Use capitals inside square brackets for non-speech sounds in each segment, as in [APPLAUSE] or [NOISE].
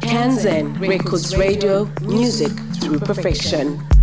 Kanzen Records Radio, music through perfection.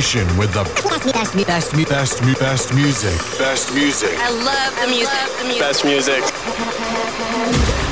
Station with the best, best, best, best, best music. Best music. I love the music. Best music. [LAUGHS]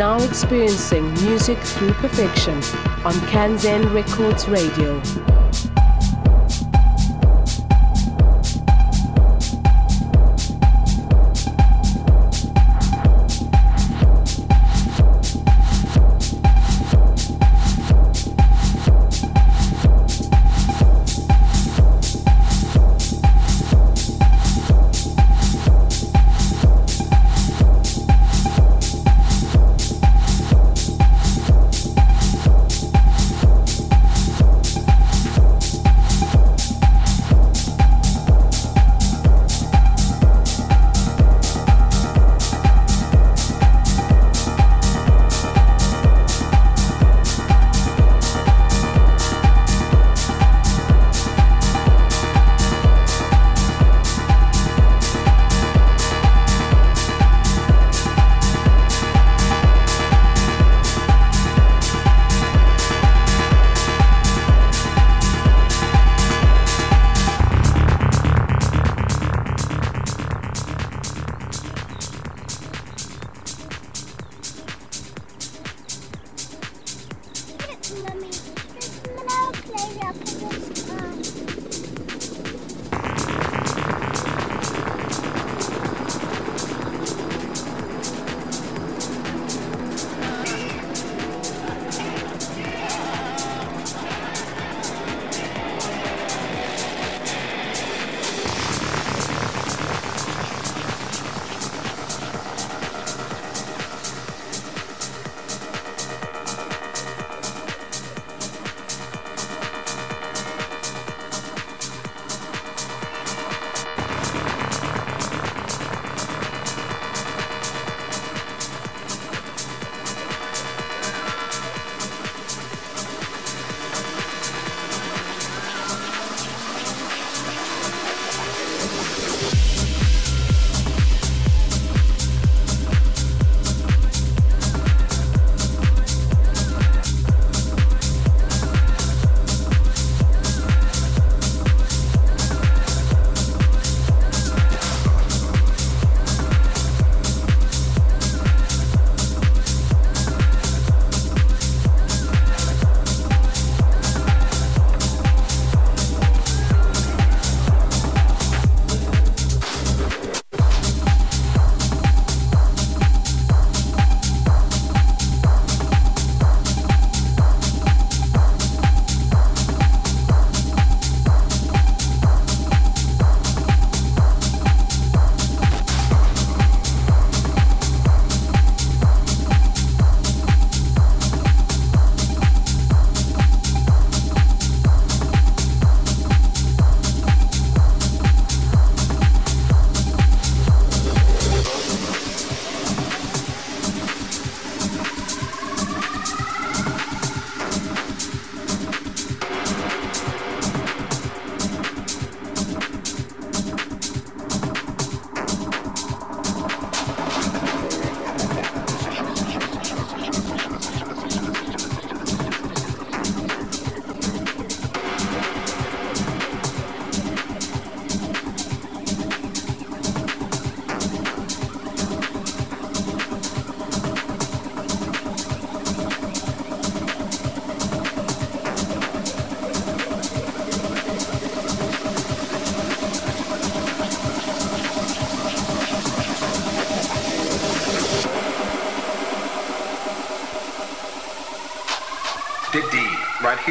now experiencing music through perfection on Kanzen Records Radio.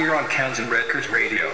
Here on Kanzen Records Radio.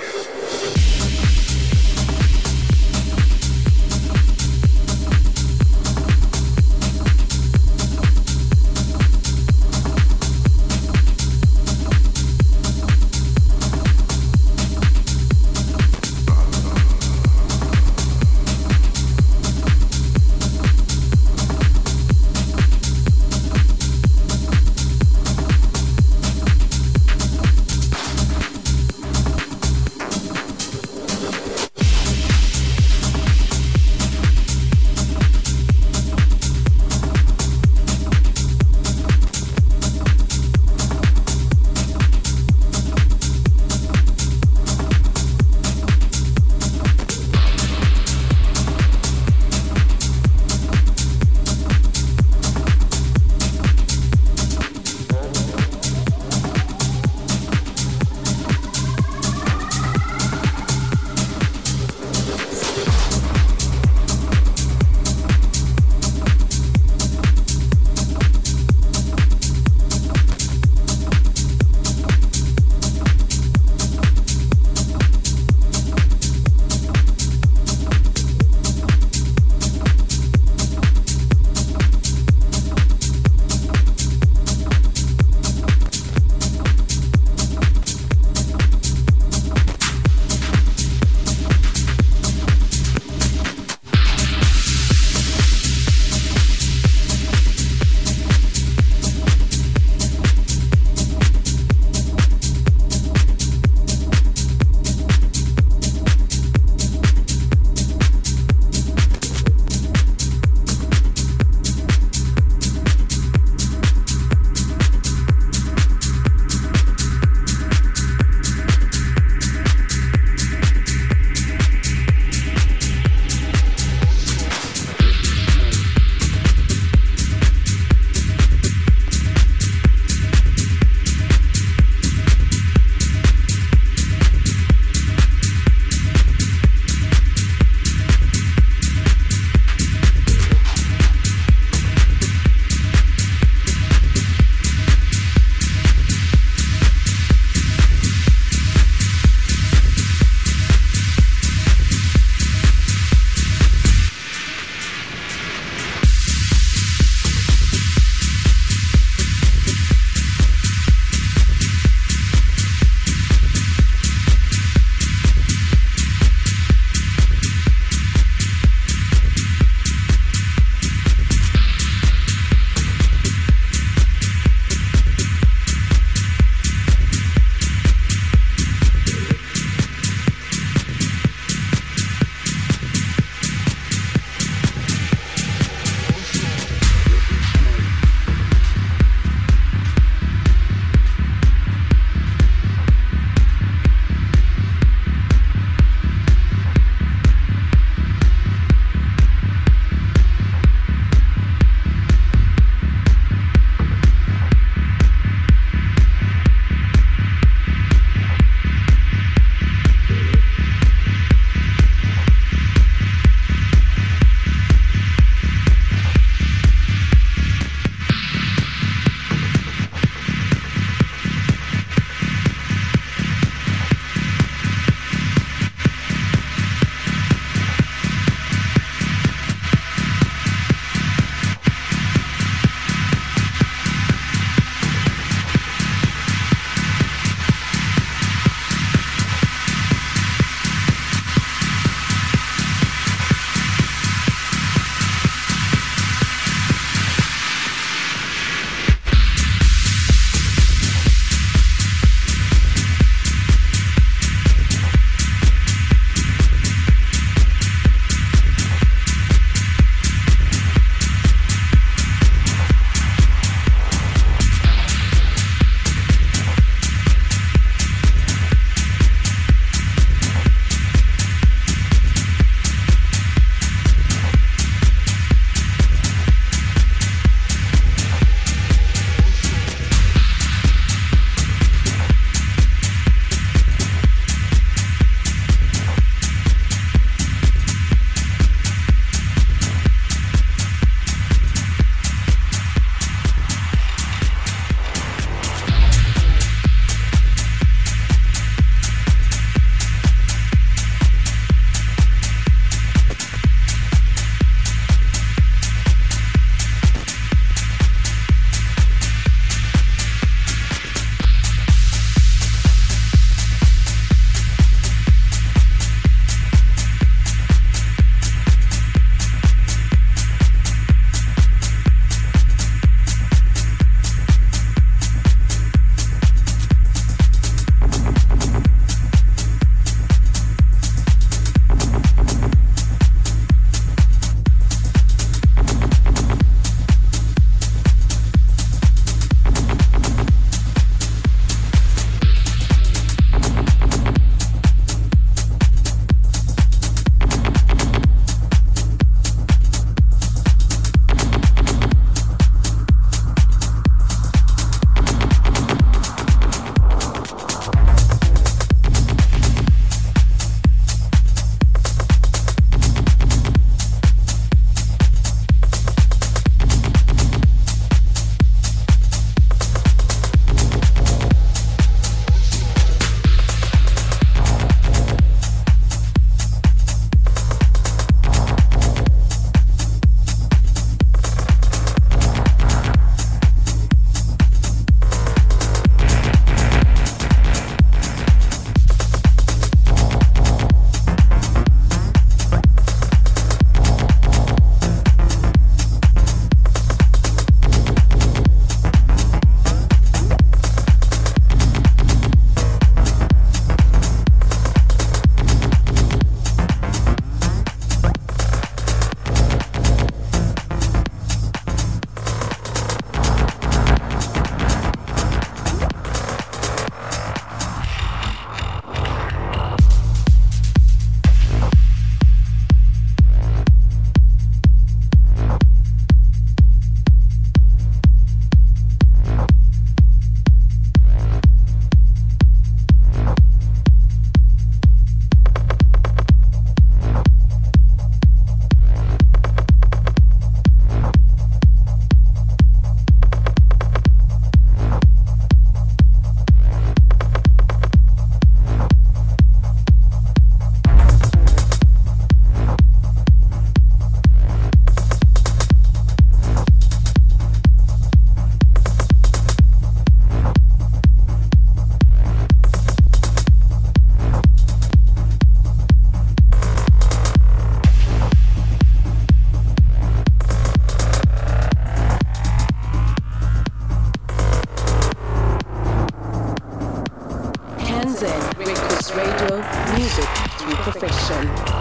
Through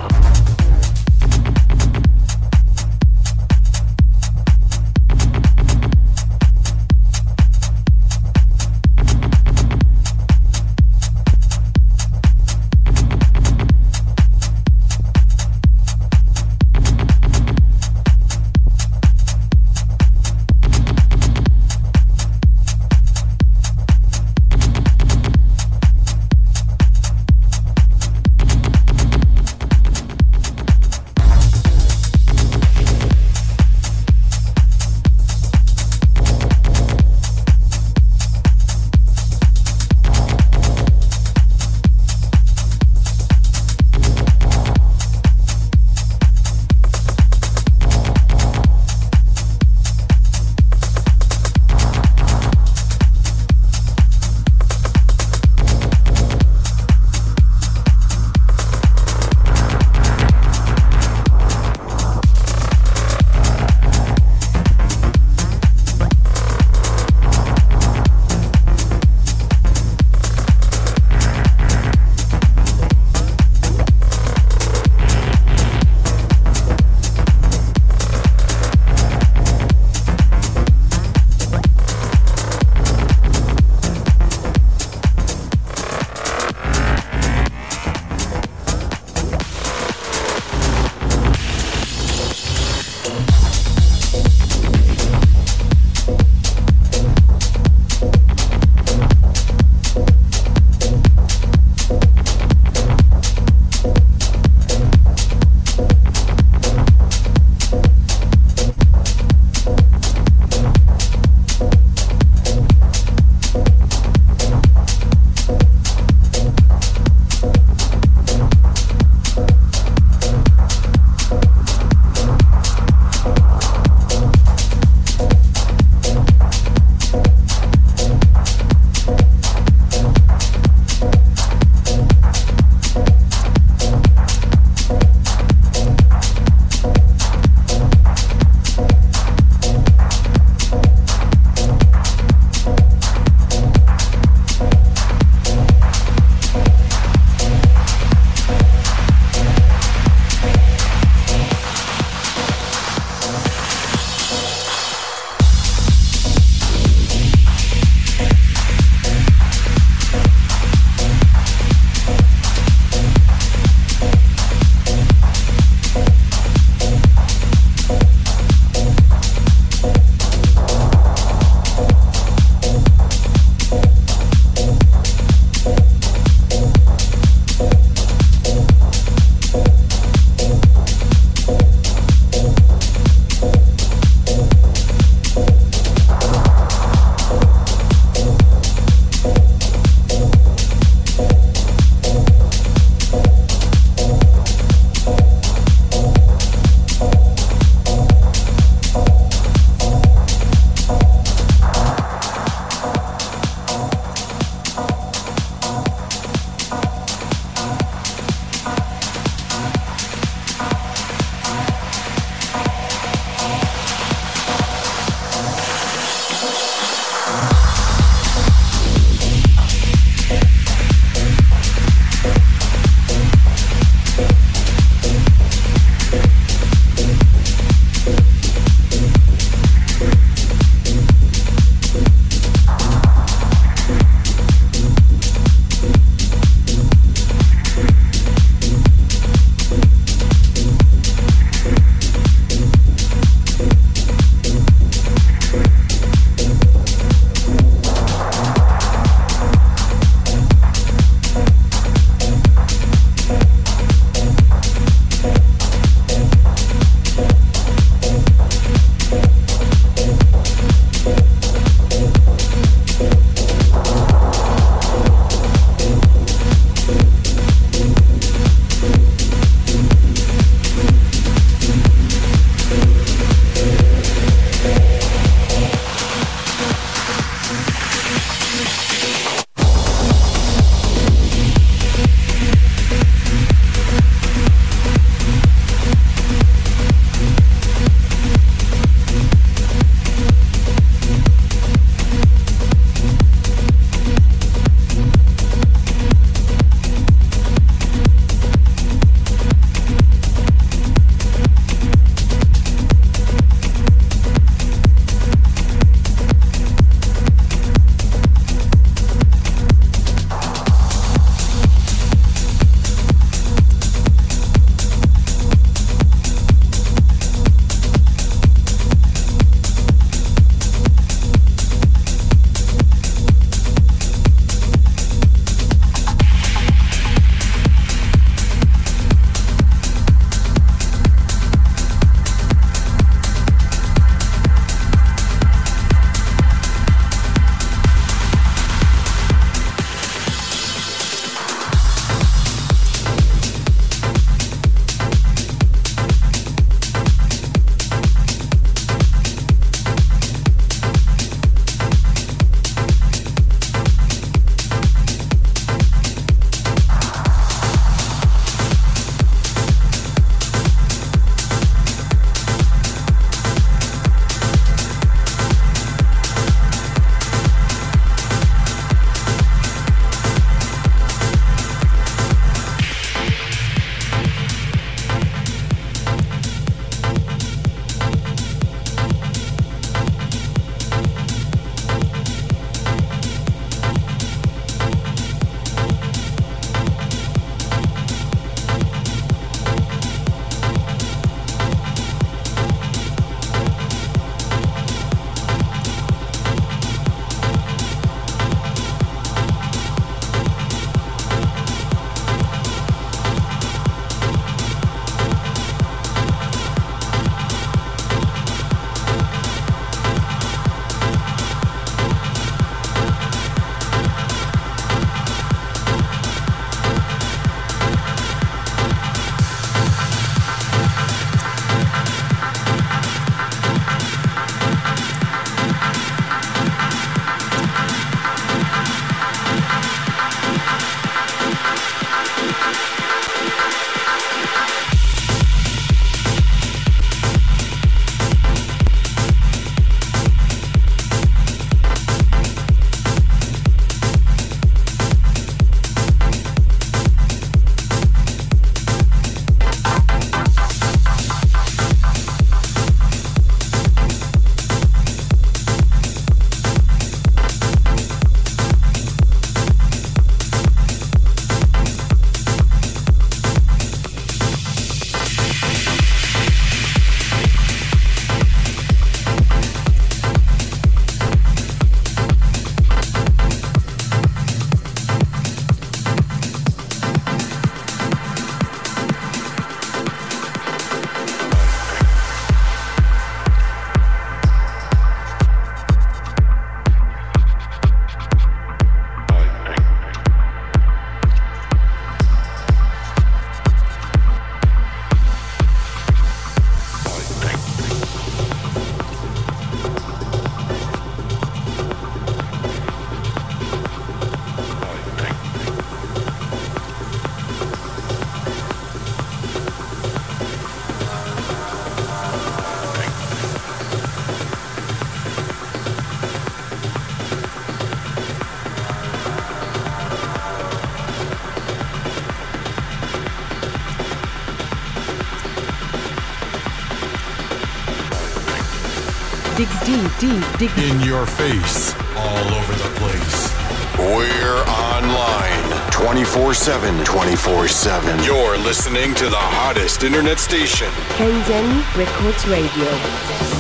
deep, deep, In your face, all over the place. We're online 24 7. 24 7. You're listening to the hottest internet station. Kanzen Records Radio.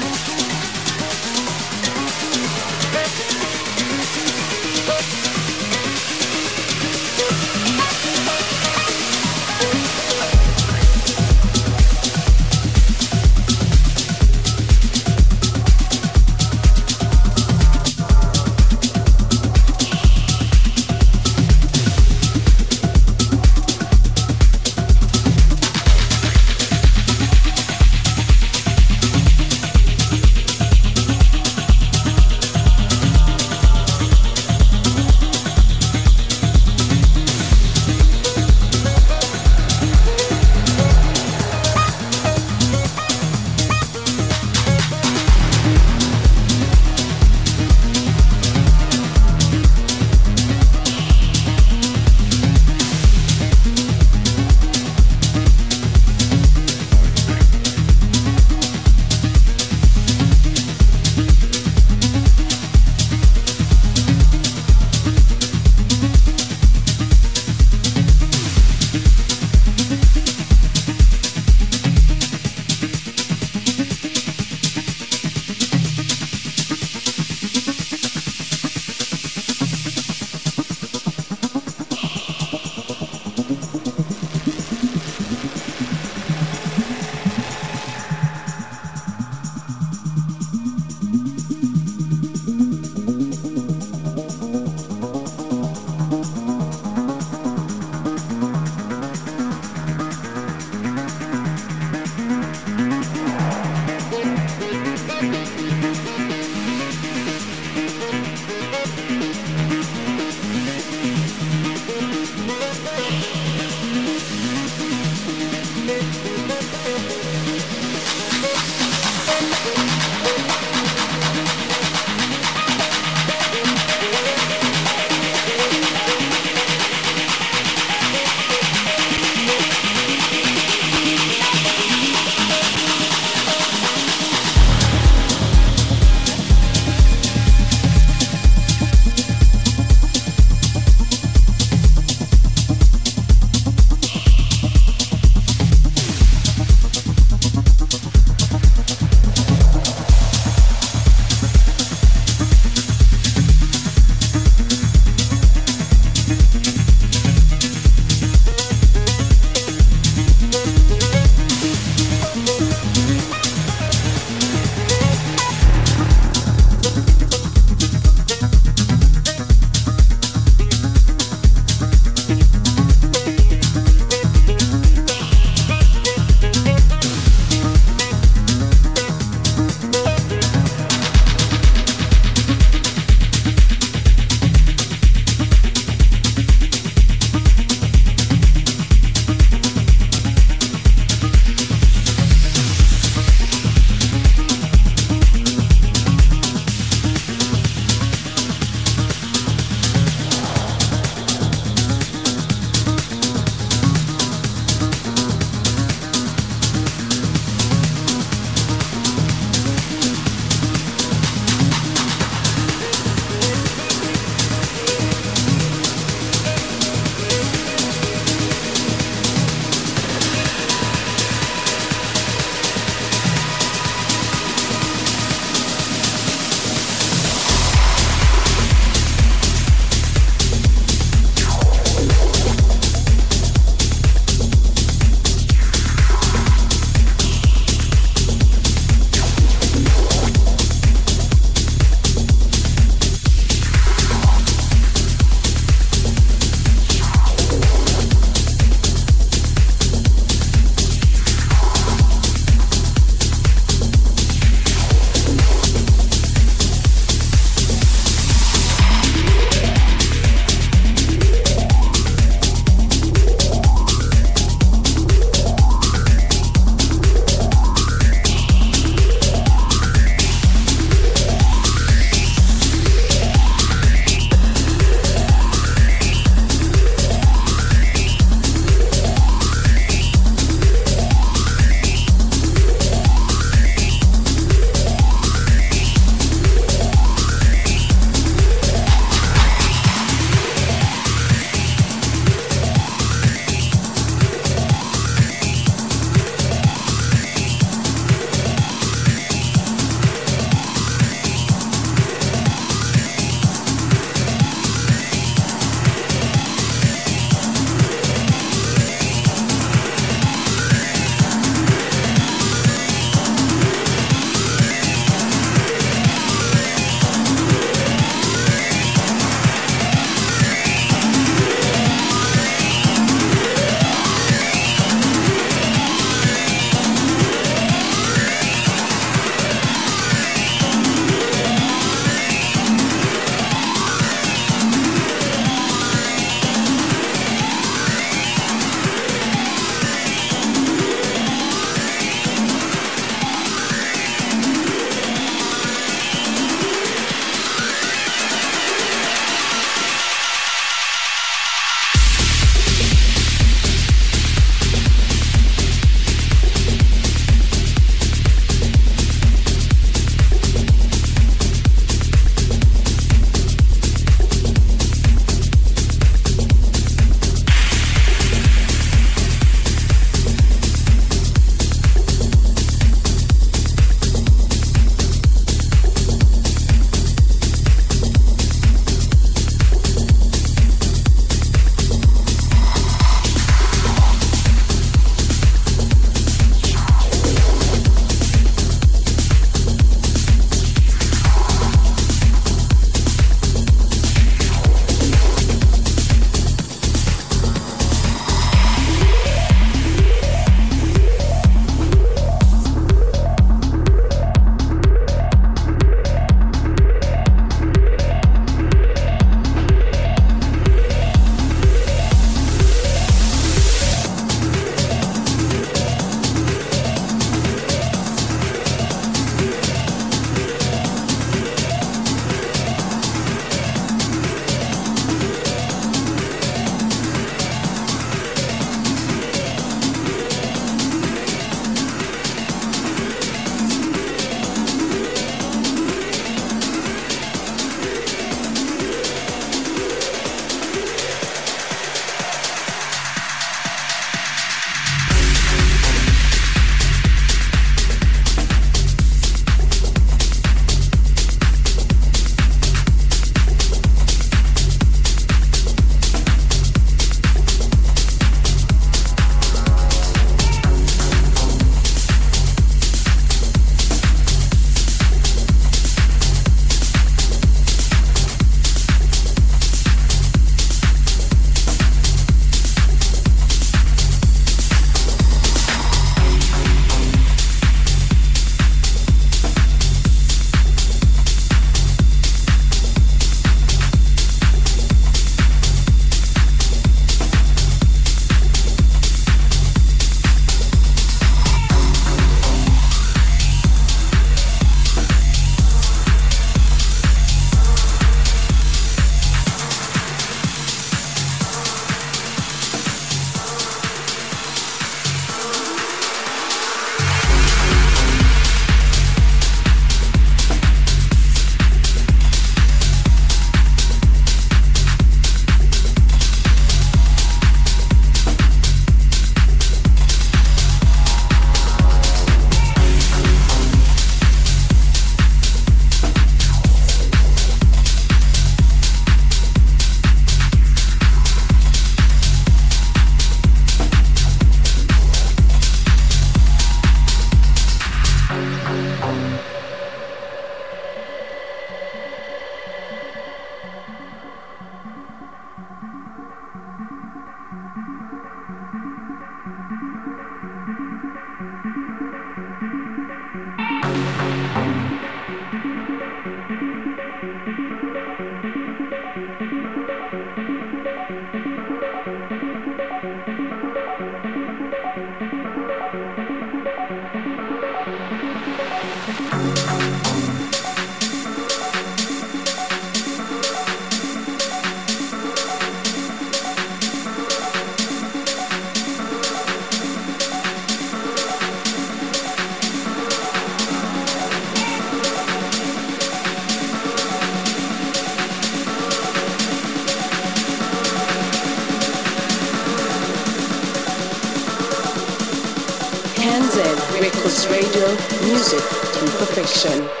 Kanzen